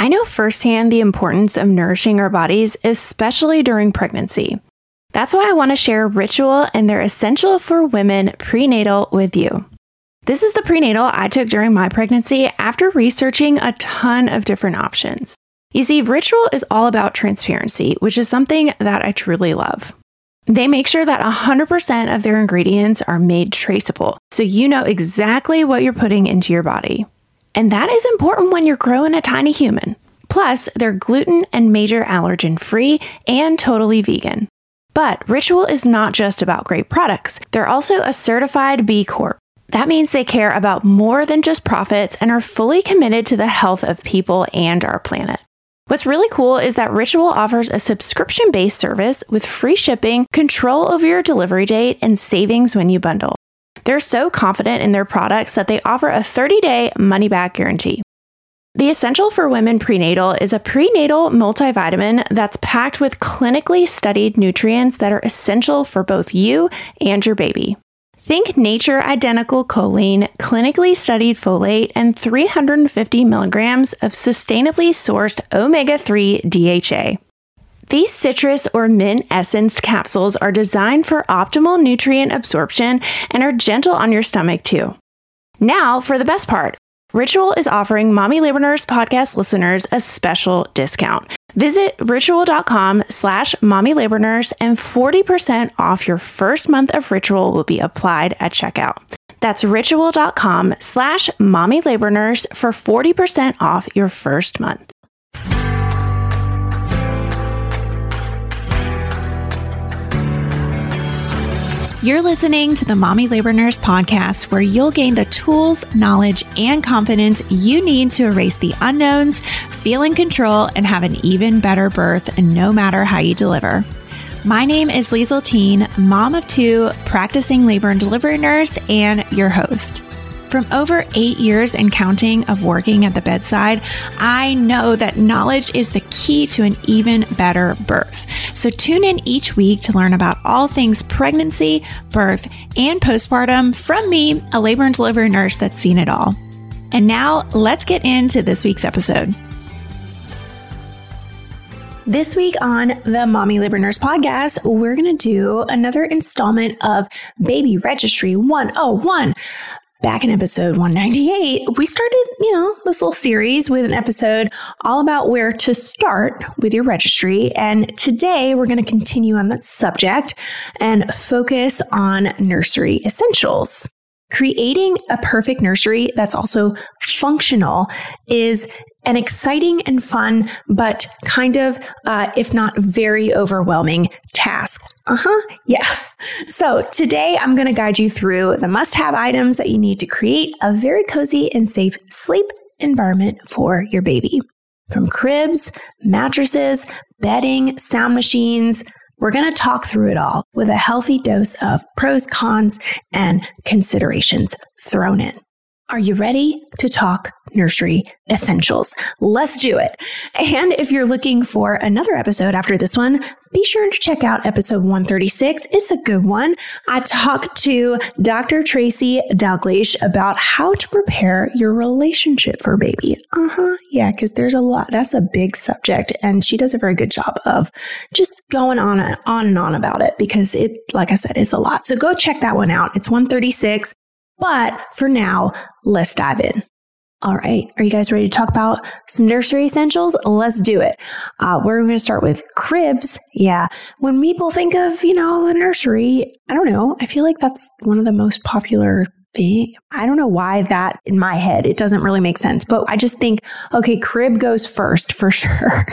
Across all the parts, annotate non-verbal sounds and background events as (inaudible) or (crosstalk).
I know firsthand the importance of nourishing our bodies, especially during pregnancy. That's why I want to share Ritual and their Essential for Women prenatal with you. This is the prenatal I took during my pregnancy after researching a ton of different options. You see, Ritual is all about transparency, which is something that I truly love. They make sure that 100% of their ingredients are made traceable, so you know exactly what you're putting into your body. And that is important when you're growing a tiny human. Plus, they're gluten and major allergen free and totally vegan. But Ritual is not just about great products, they're also a certified B Corp. That means they care about more than just profits and are fully committed to the health of people and our planet. What's really cool is that Ritual offers a subscription based service with free shipping, control over your delivery date, and savings when you bundle. They're so confident in their products that they offer a 30 day money back guarantee. The Essential for Women Prenatal is a prenatal multivitamin that's packed with clinically studied nutrients that are essential for both you and your baby. Think nature identical choline, clinically studied folate, and 350 milligrams of sustainably sourced omega 3 DHA. These citrus or mint essence capsules are designed for optimal nutrient absorption and are gentle on your stomach too. Now, for the best part Ritual is offering Mommy Labor Nurse podcast listeners a special discount. Visit ritual.com slash mommy labor nurse and 40% off your first month of Ritual will be applied at checkout. That's ritual.com slash mommy labor nurse for 40% off your first month. You're listening to the Mommy Labor Nurse podcast, where you'll gain the tools, knowledge, and confidence you need to erase the unknowns, feel in control, and have an even better birth, no matter how you deliver. My name is Liesel Teen, mom of two, practicing labor and delivery nurse, and your host. From over eight years and counting of working at the bedside, I know that knowledge is the key to an even better birth. So tune in each week to learn about all things pregnancy, birth, and postpartum from me, a labor and delivery nurse that's seen it all. And now let's get into this week's episode. This week on the Mommy Labor Nurse podcast, we're going to do another installment of Baby Registry 101 back in episode 198, we started, you know, this little series with an episode all about where to start with your registry. And today we're going to continue on that subject and focus on nursery essentials. Creating a perfect nursery that's also functional is an exciting and fun, but kind of, uh, if not very overwhelming task. Uh huh. Yeah. So today I'm going to guide you through the must have items that you need to create a very cozy and safe sleep environment for your baby. From cribs, mattresses, bedding, sound machines, we're going to talk through it all with a healthy dose of pros, cons, and considerations thrown in. Are you ready to talk nursery essentials? Let's do it. And if you're looking for another episode after this one, be sure to check out episode 136. It's a good one. I talked to Dr. Tracy Dalgleish about how to prepare your relationship for baby. Uh huh. Yeah, because there's a lot. That's a big subject. And she does a very good job of just going on and on and on about it because it, like I said, it's a lot. So go check that one out. It's 136. But for now, let's dive in. All right. Are you guys ready to talk about some nursery essentials? Let's do it. Uh, we're going to start with cribs. Yeah. When people think of, you know, the nursery, I don't know. I feel like that's one of the most popular thing. I don't know why that in my head, it doesn't really make sense, but I just think, okay, crib goes first for (laughs) sure.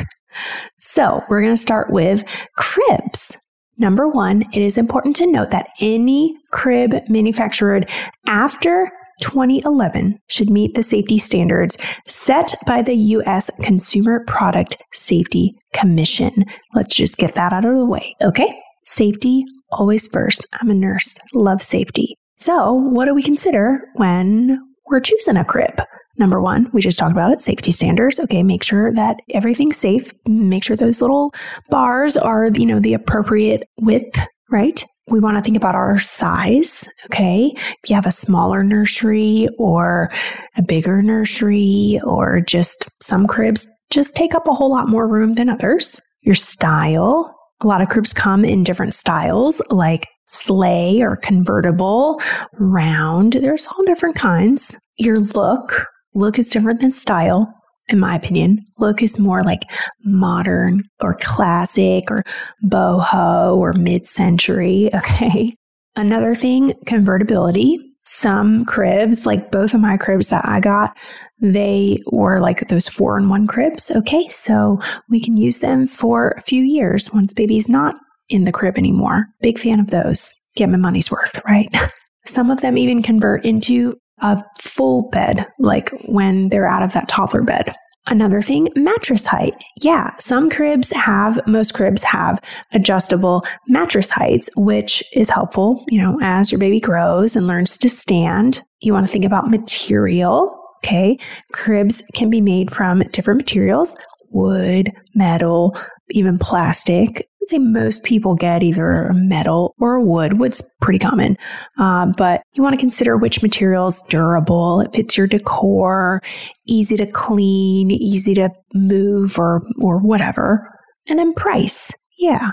so we're going to start with cribs. Number one, it is important to note that any crib manufactured after 2011 should meet the safety standards set by the U.S. Consumer Product Safety Commission. Let's just get that out of the way. Okay. Safety always first. I'm a nurse, love safety. So, what do we consider when we're choosing a crib? Number one, we just talked about it safety standards. Okay, make sure that everything's safe. Make sure those little bars are, you know, the appropriate width, right? We want to think about our size. Okay. If you have a smaller nursery or a bigger nursery or just some cribs just take up a whole lot more room than others. Your style. A lot of cribs come in different styles like sleigh or convertible, round. There's all different kinds. Your look. Look is different than style in my opinion. Look is more like modern or classic or boho or mid century. (laughs) Okay. Another thing, convertibility. Some cribs, like both of my cribs that I got, they were like those four in one cribs. Okay. So we can use them for a few years once baby's not in the crib anymore. Big fan of those. Get my money's worth, right? (laughs) Some of them even convert into a full bed, like when they're out of that toddler bed. Another thing, mattress height. Yeah, some cribs have, most cribs have adjustable mattress heights, which is helpful, you know, as your baby grows and learns to stand. You want to think about material. Okay. Cribs can be made from different materials wood, metal, even plastic. I'd say most people get either a metal or a wood. Wood's pretty common, uh, but you want to consider which material is durable, it fits your decor, easy to clean, easy to move, or or whatever. And then price, yeah.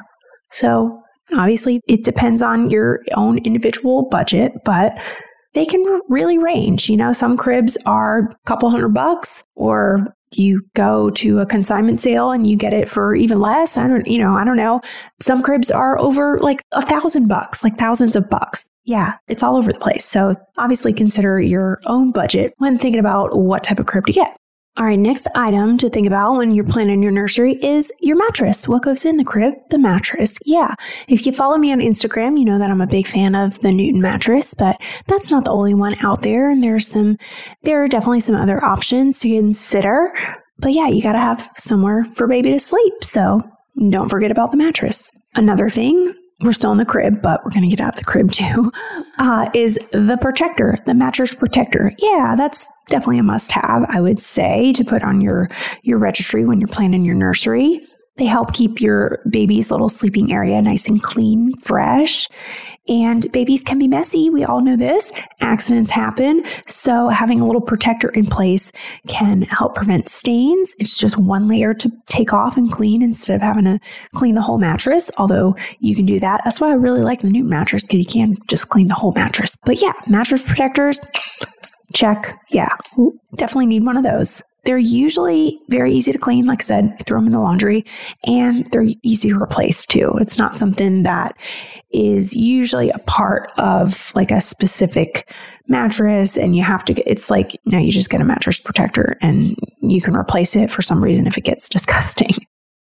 So obviously, it depends on your own individual budget, but they can really range. You know, some cribs are a couple hundred bucks, or you go to a consignment sale and you get it for even less. I don't, you know, I don't know. Some cribs are over like a thousand bucks, like thousands of bucks. Yeah, it's all over the place. So obviously consider your own budget when thinking about what type of crib to get. All right, next item to think about when you're planning your nursery is your mattress. What goes in the crib? The mattress. Yeah. If you follow me on Instagram, you know that I'm a big fan of the Newton mattress, but that's not the only one out there. And there's some, there are definitely some other options to consider. But yeah, you got to have somewhere for baby to sleep. So don't forget about the mattress. Another thing we're still in the crib, but we're going to get out of the crib too, (laughs) uh, is the protector, the mattress protector. Yeah, that's definitely a must have, I would say, to put on your, your registry when you're planning your nursery. They help keep your baby's little sleeping area nice and clean, fresh. And babies can be messy. We all know this. Accidents happen. So having a little protector in place can help prevent stains. It's just one layer to take off and clean instead of having to clean the whole mattress. Although you can do that. That's why I really like the Newton mattress because you can just clean the whole mattress. But yeah, mattress protectors, check. Yeah, definitely need one of those. They're usually very easy to clean. Like I said, throw them in the laundry and they're easy to replace too. It's not something that is usually a part of like a specific mattress and you have to get, it's like, no, you just get a mattress protector and you can replace it for some reason if it gets (laughs) disgusting.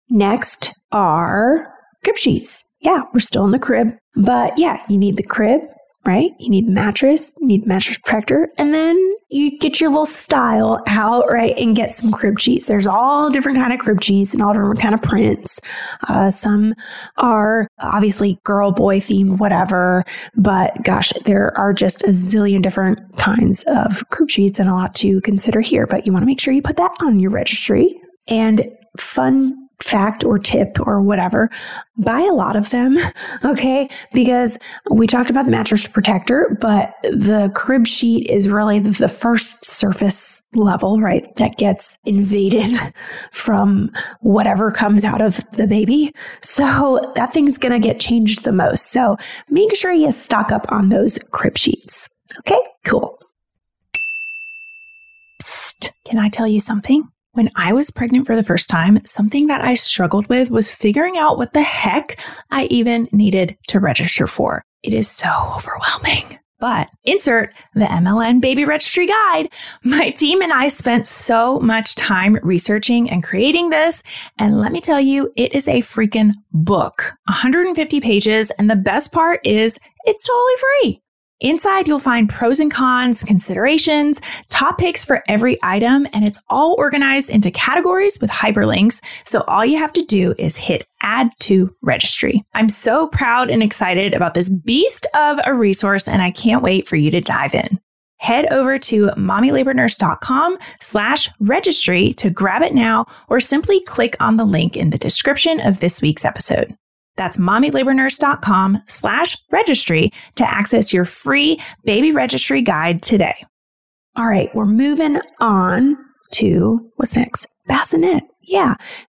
Next are crib sheets. Yeah, we're still in the crib, but yeah, you need the crib, right? You need mattress, you need mattress protector, and then you get your little style out, right, and get some crib sheets. There's all different kind of crib sheets and all different kind of prints. Uh, some are obviously girl, boy themed, whatever. But gosh, there are just a zillion different kinds of crib sheets and a lot to consider here. But you want to make sure you put that on your registry. And fun fact or tip or whatever, buy a lot of them. (laughs) Okay. Because we talked about the mattress protector, but the crib sheet is really the first surface level, right? That gets invaded (laughs) from whatever comes out of the baby. So that thing's going to get changed the most. So make sure you stock up on those crib sheets. Okay. Cool. Psst. Can I tell you something? When I was pregnant for the first time, something that I struggled with was figuring out what the heck I even needed to register for. It is so overwhelming. But insert the MLN Baby Registry Guide. My team and I spent so much time researching and creating this. And let me tell you, it is a freaking book 150 pages. And the best part is it's totally free. Inside, you'll find pros and cons, considerations, top picks for every item, and it's all organized into categories with hyperlinks. So all you have to do is hit add to registry. I'm so proud and excited about this beast of a resource, and I can't wait for you to dive in. Head over to mommylabornurse.com slash registry to grab it now, or simply click on the link in the description of this week's episode. That's mommylabornurse.com slash registry to access your free baby registry guide today. All right, we're moving on to what's next? Bassinet. Yeah.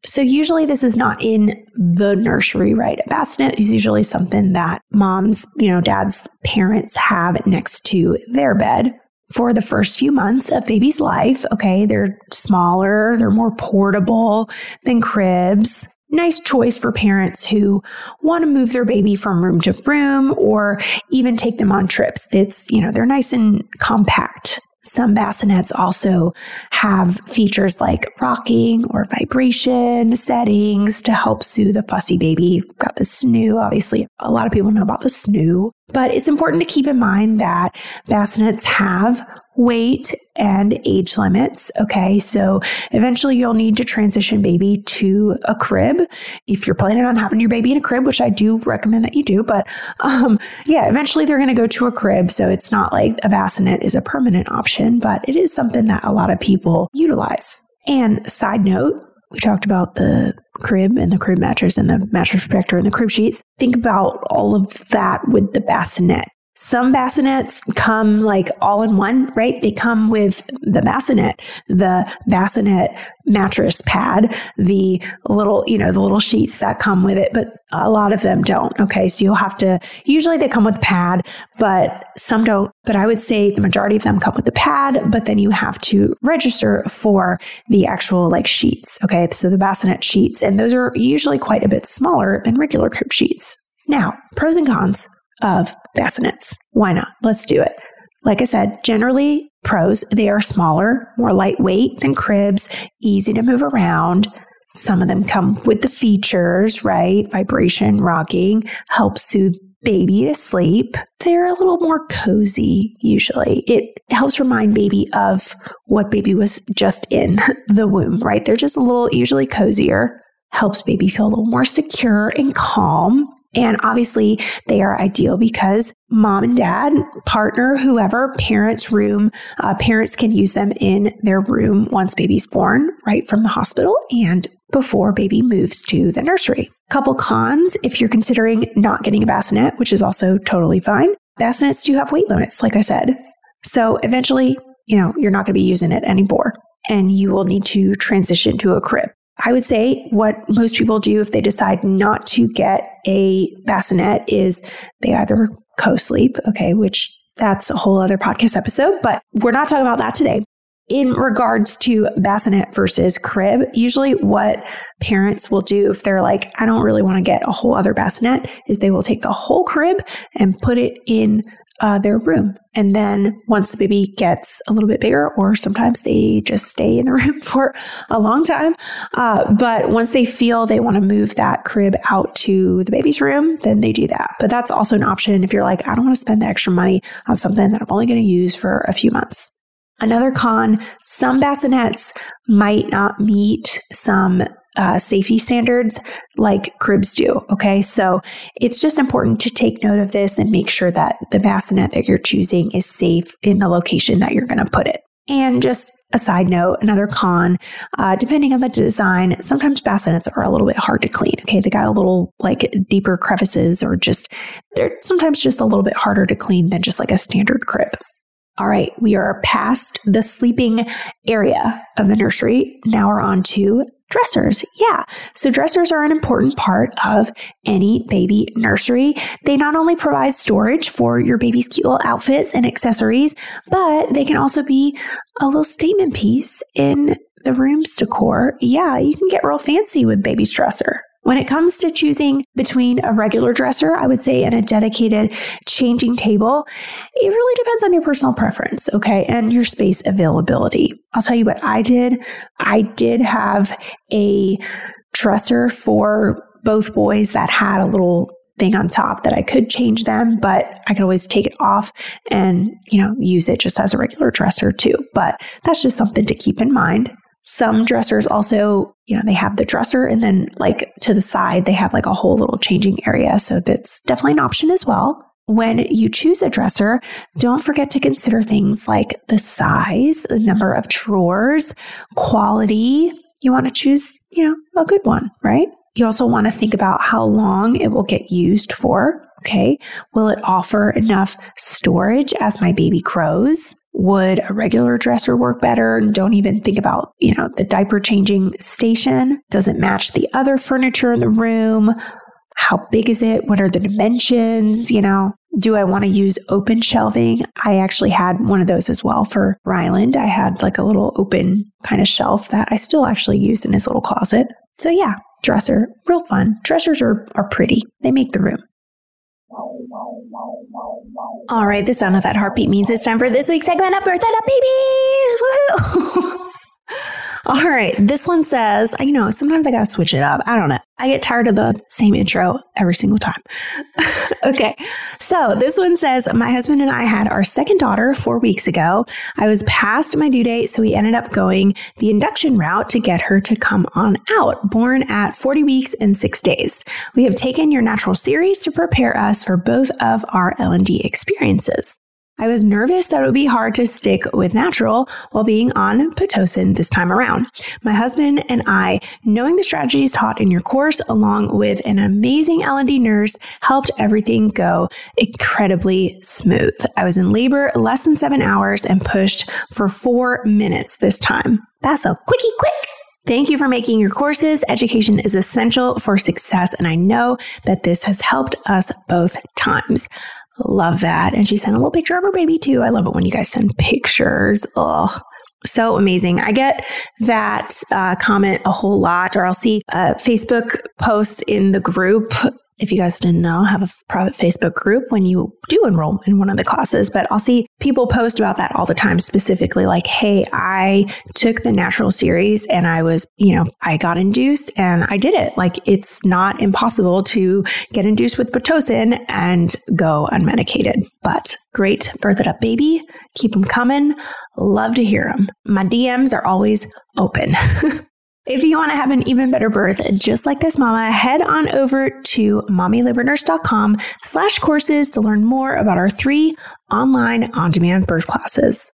So usually this is not in the nursery, right? A bassinet is usually something that moms, you know, dad's parents have next to their bed for the first few months of baby's life. Okay. They're smaller, they're more portable than cribs. Nice choice for parents who want to move their baby from room to room or even take them on trips. It's, you know, they're nice and compact. Some bassinets also have features like rocking or vibration settings to help soothe a fussy baby. Got the snoo, obviously. A lot of people know about the snoo, but it's important to keep in mind that bassinets have weight and age limits. Okay. So eventually you'll need to transition baby to a crib if you're planning on having your baby in a crib, which I do recommend that you do. But um, yeah, eventually they're going to go to a crib. So it's not like a bassinet is a permanent option, but it is something that a lot of people utilize. And side note, we talked about the crib and the crib mattress and the mattress protector and the crib sheets. Think about all of that with the bassinet. Some bassinets come like all in one, right? They come with the bassinet, the bassinet mattress pad, the little, you know, the little sheets that come with it, but a lot of them don't. Okay. So you'll have to, usually they come with pad, but some don't. But I would say the majority of them come with the pad, but then you have to register for the actual like sheets. Okay. So the bassinet sheets, and those are usually quite a bit smaller than regular crib sheets. Now, pros and cons of bassinets. Why not? Let's do it. Like I said, generally pros, they are smaller, more lightweight than cribs, easy to move around. Some of them come with the features, right? Vibration, rocking, help soothe baby to sleep. They're a little more cozy usually. It helps remind baby of what baby was just in (laughs) the womb, right? They're just a little usually cozier, helps baby feel a little more secure and calm. And obviously, they are ideal because mom and dad, partner, whoever, parents' room, uh, parents can use them in their room once baby's born, right from the hospital and before baby moves to the nursery. Couple cons if you're considering not getting a bassinet, which is also totally fine. Bassinets do have weight limits, like I said. So eventually, you know, you're not going to be using it anymore and you will need to transition to a crib. I would say what most people do if they decide not to get a bassinet is they either co sleep, okay, which that's a whole other podcast episode, but we're not talking about that today. In regards to bassinet versus crib, usually what parents will do if they're like, I don't really want to get a whole other bassinet, is they will take the whole crib and put it in uh, their room. And then once the baby gets a little bit bigger, or sometimes they just stay in the (laughs) room for a long time. Uh, but once they feel they want to move that crib out to the baby's room, then they do that. But that's also an option if you're like, I don't want to spend the extra money on something that I'm only going to use for a few months. Another con, some bassinets might not meet some uh, safety standards like cribs do. Okay. So it's just important to take note of this and make sure that the bassinet that you're choosing is safe in the location that you're going to put it. And just a side note, another con, uh, depending on the design, sometimes bassinets are a little bit hard to clean. Okay. They got a little like deeper crevices or just, they're sometimes just a little bit harder to clean than just like a standard crib. All right, we are past the sleeping area of the nursery. Now we're on to dressers. Yeah. So dressers are an important part of any baby nursery. They not only provide storage for your baby's cute little outfits and accessories, but they can also be a little statement piece in the room's decor. Yeah, you can get real fancy with baby's dresser. When it comes to choosing between a regular dresser, I would say, and a dedicated changing table, it really depends on your personal preference, okay, and your space availability. I'll tell you what I did. I did have a dresser for both boys that had a little thing on top that I could change them, but I could always take it off and, you know, use it just as a regular dresser too. But that's just something to keep in mind. Some dressers also, you know, they have the dresser and then like to the side, they have like a whole little changing area. So that's definitely an option as well. When you choose a dresser, don't forget to consider things like the size, the number of drawers, quality. You want to choose, you know, a good one, right? You also want to think about how long it will get used for. Okay. Will it offer enough storage as my baby grows? Would a regular dresser work better? Don't even think about, you know, the diaper changing station. Does it match the other furniture in the room? How big is it? What are the dimensions? You know, do I want to use open shelving? I actually had one of those as well for Ryland. I had like a little open kind of shelf that I still actually use in his little closet. So yeah, dresser, real fun. Dressers are, are pretty. They make the room. All right, the sound of that heartbeat means it's time for this week's segment of Birth It Up Babies. Woohoo! (laughs) All right. This one says, you know, sometimes I got to switch it up. I don't know. I get tired of the same intro every single time. (laughs) okay. So this one says, My husband and I had our second daughter four weeks ago. I was past my due date, so we ended up going the induction route to get her to come on out, born at 40 weeks and six days. We have taken your natural series to prepare us for both of our L&D experiences. I was nervous that it would be hard to stick with natural while being on Pitocin this time around. My husband and I, knowing the strategies taught in your course, along with an amazing L&D nurse, helped everything go incredibly smooth. I was in labor less than seven hours and pushed for four minutes this time. That's a quickie quick. Thank you for making your courses. Education is essential for success, and I know that this has helped us both times. Love that. And she sent a little picture of her baby too. I love it when you guys send pictures. Oh, so amazing. I get that uh, comment a whole lot, or I'll see a Facebook post in the group if you guys didn't know, I have a private Facebook group when you do enroll in one of the classes. But I'll see people post about that all the time, specifically like, hey, I took the natural series and I was, you know, I got induced and I did it. Like, it's not impossible to get induced with Pitocin and go unmedicated. But great, birth it up, baby. Keep them coming. Love to hear them. My DMs are always open. (laughs) If you want to have an even better birth, just like this mama, head on over to mommylabornurse.com slash courses to learn more about our three online on-demand birth classes.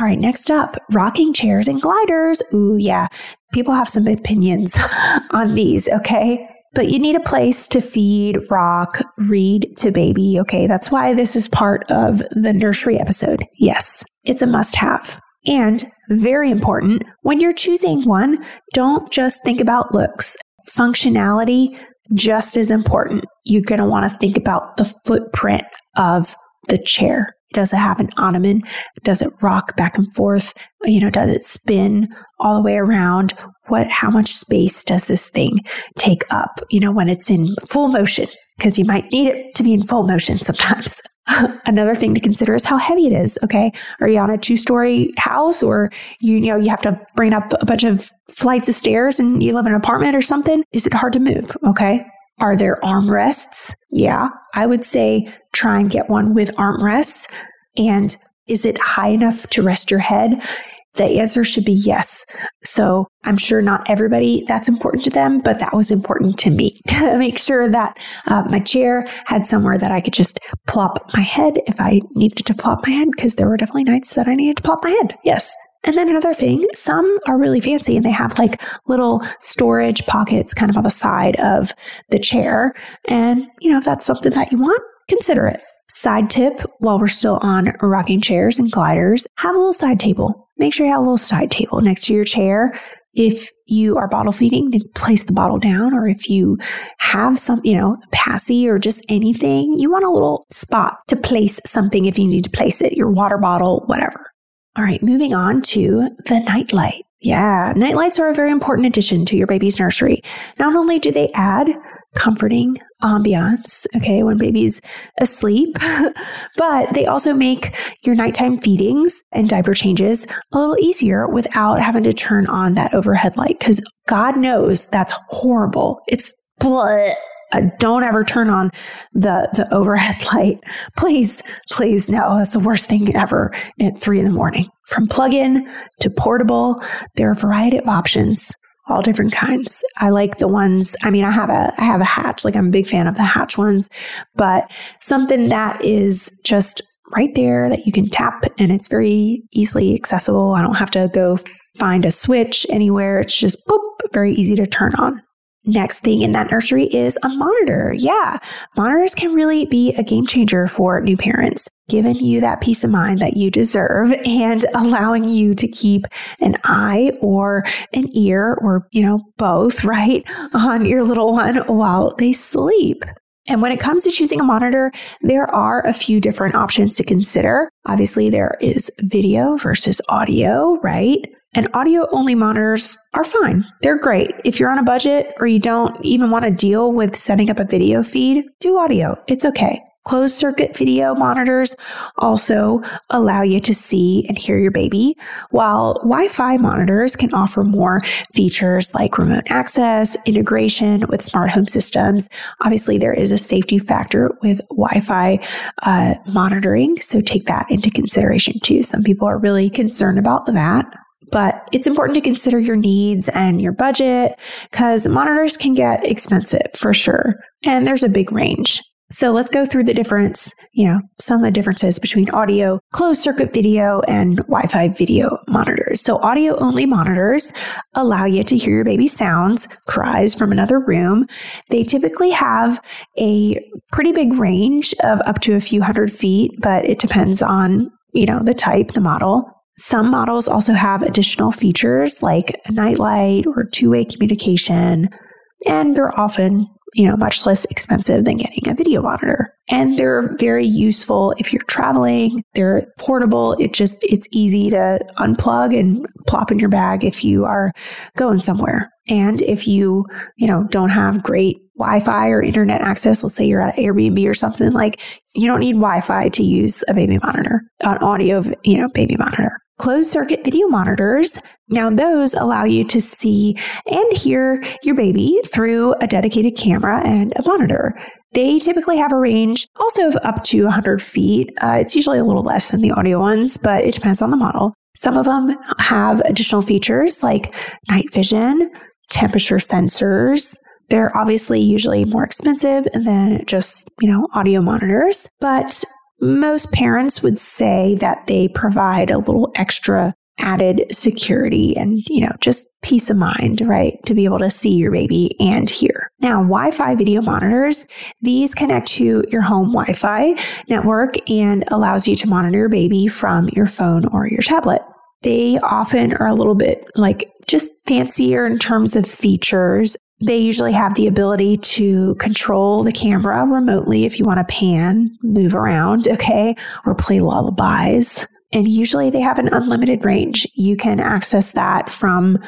All right, next up, rocking chairs and gliders. Ooh, yeah. People have some opinions (laughs) on these, okay? But you need a place to feed, rock, read to baby, okay? That's why this is part of the nursery episode. Yes, it's a must have. And very important, when you're choosing one, don't just think about looks. Functionality, just as important. You're going to want to think about the footprint of the chair. Does it have an ottoman? Does it rock back and forth? You know, does it spin all the way around? What, how much space does this thing take up, you know, when it's in full motion? Because you might need it to be in full motion sometimes. (laughs) (laughs) Another thing to consider is how heavy it is. Okay. Are you on a two story house or you, you know, you have to bring up a bunch of flights of stairs and you live in an apartment or something? Is it hard to move? Okay. Are there armrests? Yeah. I would say try and get one with armrests. And is it high enough to rest your head? The answer should be yes. So I'm sure not everybody that's important to them, but that was important to me to (laughs) make sure that uh, my chair had somewhere that I could just plop my head if I needed to plop my head, because there were definitely nights that I needed to plop my head. Yes. And then another thing, some are really fancy and they have like little storage pockets kind of on the side of the chair. And, you know, if that's something that you want, consider it. Side tip while we're still on rocking chairs and gliders, have a little side table. Make sure you have a little side table next to your chair. If you are bottle feeding, place the bottle down, or if you have some, you know, passy or just anything, you want a little spot to place something if you need to place it, your water bottle, whatever. All right, moving on to the nightlight. Yeah, nightlights are a very important addition to your baby's nursery. Not only do they add comforting ambiance, okay, when baby's asleep. (laughs) but they also make your nighttime feedings and diaper changes a little easier without having to turn on that overhead light because God knows that's horrible. It's bleh. Uh, don't ever turn on the the overhead (laughs) light. Please, please, no. That's the worst thing ever at three in the morning. From plug-in to portable, there are a variety of options all different kinds. I like the ones, I mean, I have a I have a hatch, like I'm a big fan of the hatch ones, but something that is just right there that you can tap and it's very easily accessible. I don't have to go find a switch anywhere. It's just boop, very easy to turn on. Next thing in that nursery is a monitor. Yeah, monitors can really be a game changer for new parents. Giving you that peace of mind that you deserve and (laughs) allowing you to keep an eye or an ear or, you know, both, (laughs) right, on your little one while they sleep. And when it comes to choosing a monitor, there are a few different options to consider. Obviously, there is video versus audio, right? And audio only monitors are fine. They're great. If you're on a budget or you don't even want to deal with setting up a video feed, do audio. It's okay. Closed circuit video monitors also allow you to see and hear your baby, while Wi Fi monitors can offer more features like remote access, integration with smart home systems. Obviously, there is a safety factor with Wi Fi uh, monitoring, so take that into consideration too. Some people are really concerned about that. But it's important to consider your needs and your budget because monitors can get expensive for sure. And there's a big range. So let's go through the difference, you know, some of the differences between audio, closed circuit video, and Wi Fi video monitors. So, audio only monitors allow you to hear your baby's sounds, cries from another room. They typically have a pretty big range of up to a few hundred feet, but it depends on, you know, the type, the model. Some models also have additional features like a nightlight or two way communication, and they're often you know, much less expensive than getting a video monitor. And they're very useful if you're traveling. They're portable. It just, it's easy to unplug and plop in your bag if you are going somewhere. And if you, you know, don't have great Wi-Fi or internet access, let's say you're at Airbnb or something like, you don't need Wi-Fi to use a baby monitor, an audio, you know, baby monitor. Closed circuit video monitors now, those allow you to see and hear your baby through a dedicated camera and a monitor. They typically have a range also of up to 100 feet. Uh, it's usually a little less than the audio ones, but it depends on the model. Some of them have additional features like night vision, temperature sensors. They're obviously usually more expensive than just, you know, audio monitors, but most parents would say that they provide a little extra added security and, you know, just peace of mind, right? To be able to see your baby and hear. Now, Wi Fi video monitors, these connect to your home Wi Fi network and allows you to monitor your baby from your phone or your tablet. They often are a little bit like just fancier in terms of features. They usually have the ability to control the camera remotely if you want to pan, move around, okay, or play lullabies. And usually they have an unlimited range. You can access that from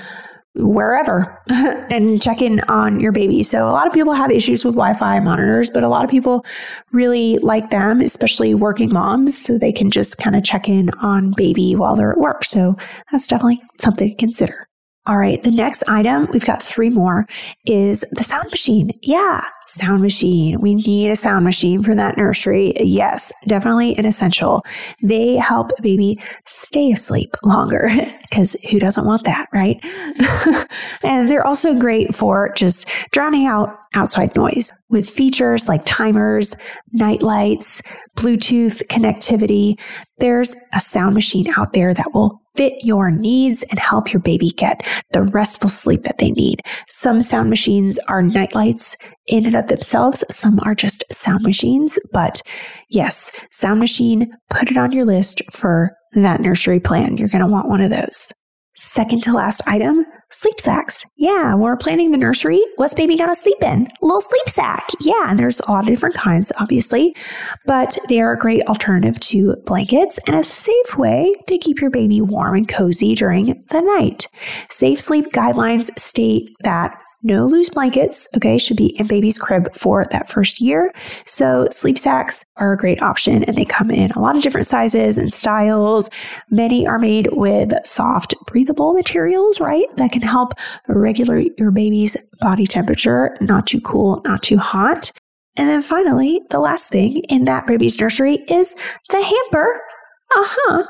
wherever (laughs) and check in on your baby. So a lot of people have issues with Wi-Fi monitors, but a lot of people really like them, especially working moms, so they can just kind of check in on baby while they're at work. So that's definitely something to consider. All right, the next item, we've got three more, is the sound machine. Yeah, sound machine. We need a sound machine for that nursery. Yes, definitely an essential. They help baby stay asleep longer (laughs) because who doesn't want that, right? (laughs) and they're also great for just drowning out outside noise with features like timers, night lights, Bluetooth connectivity. There's a sound machine out there that will fit your needs and help your baby get the restful sleep that they need. Some sound machines are nightlights in and of themselves. Some are just sound machines, but yes, sound machine, put it on your list for that nursery plan. You're going to want one of those. Second to last item, sleep sacks. Yeah, we're planning the nursery, what's baby gonna sleep in? A little sleep sack. Yeah, and there's a lot of different kinds, obviously, but they are a great alternative to blankets and a safe way to keep your baby warm and cozy during the night. Safe sleep guidelines state that no loose blankets, okay, should be in baby's crib for that first year. So sleep sacks are a great option and they come in a lot of different sizes and styles. Many are made with soft, breathable materials, right? That can help regulate your baby's body temperature, not too cool, not too hot. And then finally, the last thing in that baby's nursery is the hamper. Uh huh.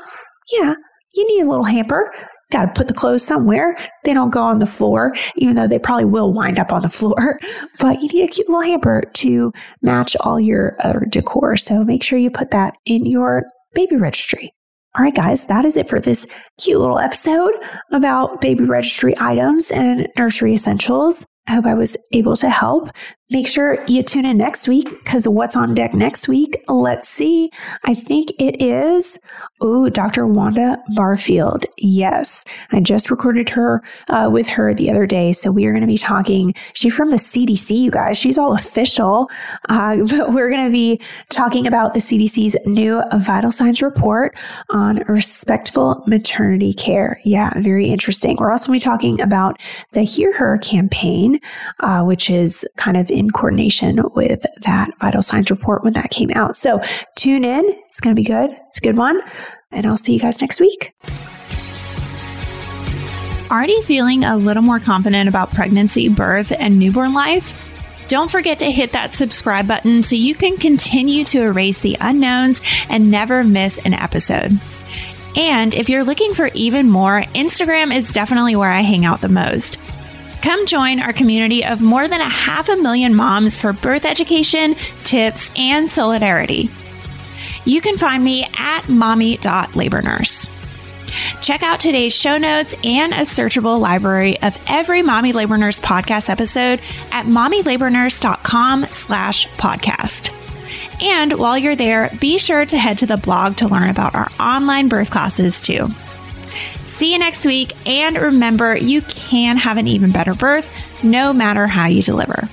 Yeah, you need a little hamper got to put the clothes somewhere. They don't go on the floor, even though they probably will wind up on the floor. (laughs) But you need a cute little hamper to match all your other decor. So make sure you put that in your baby registry. All right, guys, that is it for this cute little episode about baby registry items and nursery essentials. I hope I was able to help. Make sure you tune in next week because what's on deck next week? Let's see. I think it is, oh, Dr. Wanda Barfield. Yes, I just recorded her uh, with her the other day. So we are going to be talking. She's from the CDC, you guys. She's all official. Uh, (laughs) but we're going to be talking about the CDC's new vital signs report on respectful maternity care. Yeah, very interesting. We're also going to be talking about the Hear Her campaign, uh, which is kind of in coordination with that vital signs report when that came out. So tune in. It's going to be good. It's a good one. And I'll see you guys next week. Already feeling a little more confident about pregnancy, birth, and newborn life? Don't forget to hit that subscribe button so you can continue to erase the unknowns and never miss an episode. And if you're looking for even more, Instagram is definitely where I hang out the most. Come join our community of more than a half a million moms for birth education, tips, and solidarity. You can find me at mommy.labornurse. Check out today's show notes and a searchable library of every Mommy Labor Nurse podcast episode at mommylabornurse.com slash podcast. And while you're there, be sure to head to the blog to learn about our online birth classes too. See you next week. And remember, you can have an even better birth no matter how you deliver.